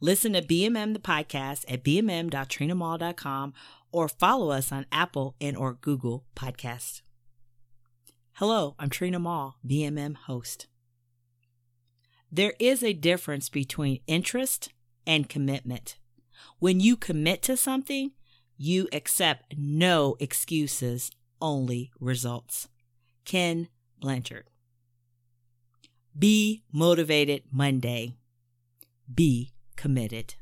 Listen to BMM the podcast at bmm.trinamall.com or follow us on Apple and or Google Podcasts. Hello, I'm Trina Mall, BMM host. There is a difference between interest and commitment. When you commit to something, you accept no excuses, only results. Ken Blanchard. Be motivated Monday. Be committed.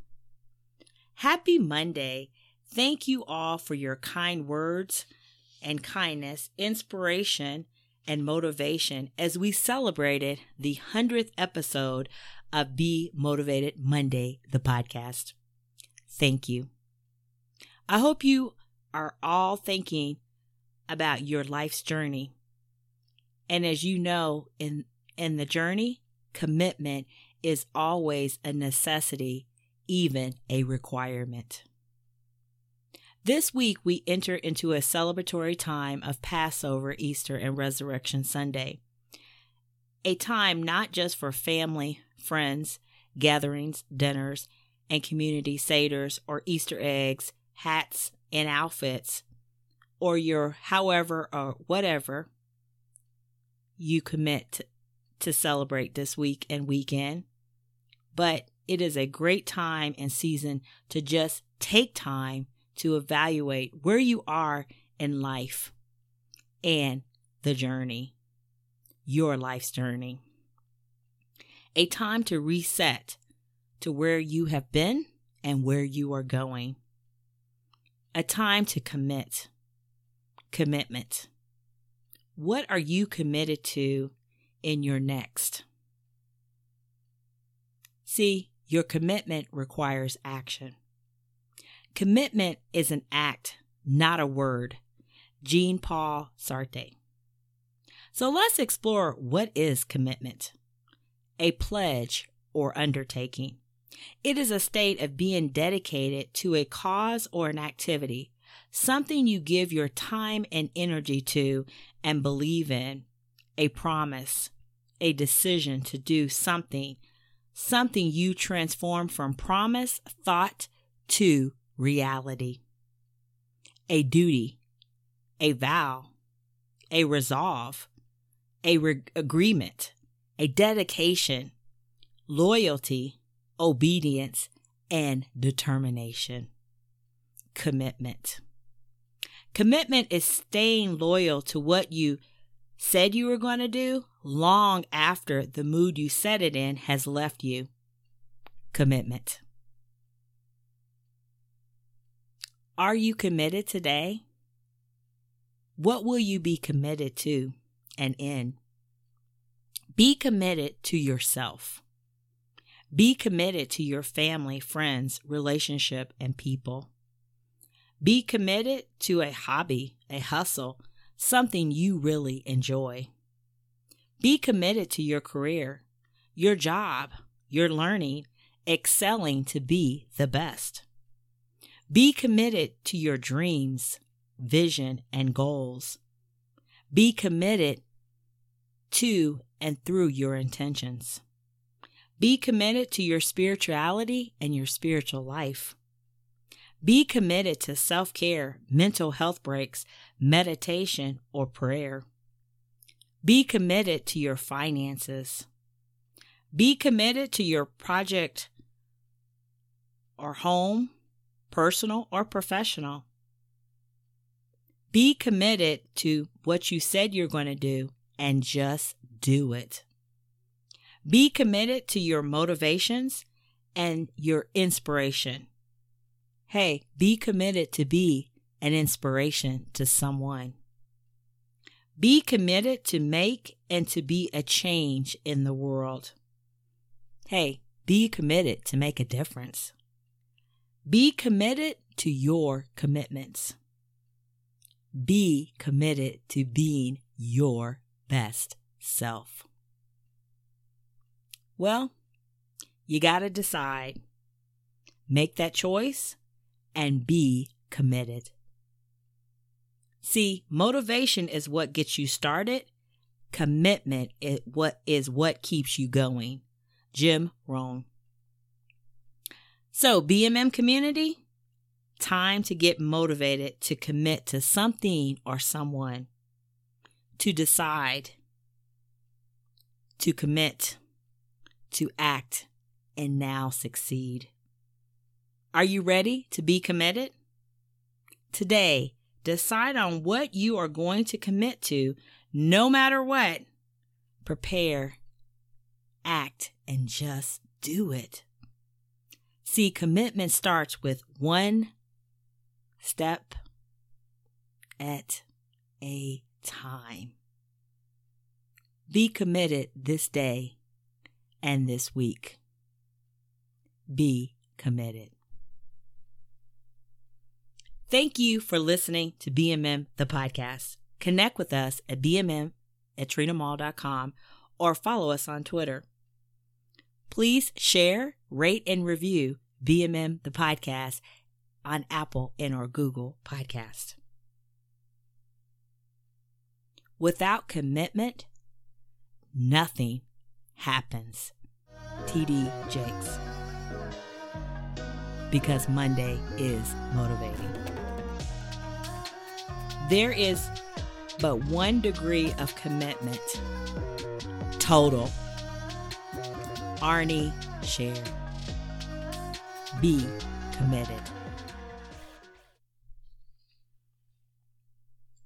Happy Monday. Thank you all for your kind words and kindness, inspiration, and motivation as we celebrated the 100th episode of Be Motivated Monday, the podcast. Thank you. I hope you are all thinking about your life's journey. And as you know, in, in the journey, commitment is always a necessity, even a requirement. This week, we enter into a celebratory time of Passover, Easter, and Resurrection Sunday. A time not just for family, friends, gatherings, dinners, and community seders or Easter eggs, hats, and outfits, or your however or whatever you commit to celebrate this week and weekend. But it is a great time and season to just take time to evaluate where you are in life and the journey, your life's journey. A time to reset to where you have been and where you are going. A time to commit. Commitment. What are you committed to in your next? See, your commitment requires action. Commitment is an act, not a word. Jean Paul Sartre. So let's explore what is commitment a pledge or undertaking. It is a state of being dedicated to a cause or an activity, something you give your time and energy to and believe in, a promise, a decision to do something, something you transform from promise, thought to reality. A duty, a vow, a resolve, a re- agreement, a dedication, loyalty, obedience, and determination. Commitment. Commitment is staying loyal to what you said you were going to do long after the mood you set it in has left you. Commitment. Are you committed today? What will you be committed to and in? Be committed to yourself. Be committed to your family, friends, relationship, and people. Be committed to a hobby, a hustle, something you really enjoy. Be committed to your career, your job, your learning, excelling to be the best. Be committed to your dreams, vision, and goals. Be committed to and through your intentions. Be committed to your spirituality and your spiritual life. Be committed to self care, mental health breaks, meditation, or prayer. Be committed to your finances. Be committed to your project or home, personal or professional. Be committed to what you said you're going to do and just do it. Be committed to your motivations and your inspiration. Hey, be committed to be an inspiration to someone. Be committed to make and to be a change in the world. Hey, be committed to make a difference. Be committed to your commitments. Be committed to being your best self. Well, you got to decide. Make that choice and be committed. See, motivation is what gets you started. Commitment is what is what keeps you going. Jim Rohn. So, BMM community, time to get motivated to commit to something or someone, to decide, to commit, to act, and now succeed. Are you ready to be committed? Today, decide on what you are going to commit to, no matter what. Prepare, act, and just do it. See, commitment starts with one step at a time. Be committed this day and this week. Be committed. Thank you for listening to BMM the podcast. Connect with us at BMM at trinamall.com or follow us on Twitter. Please share, rate, and review BMM the podcast on Apple and or Google Podcast. Without commitment, nothing happens. TD Jakes. Because Monday is motivating. There is but one degree of commitment total. Arnie Share. Be committed.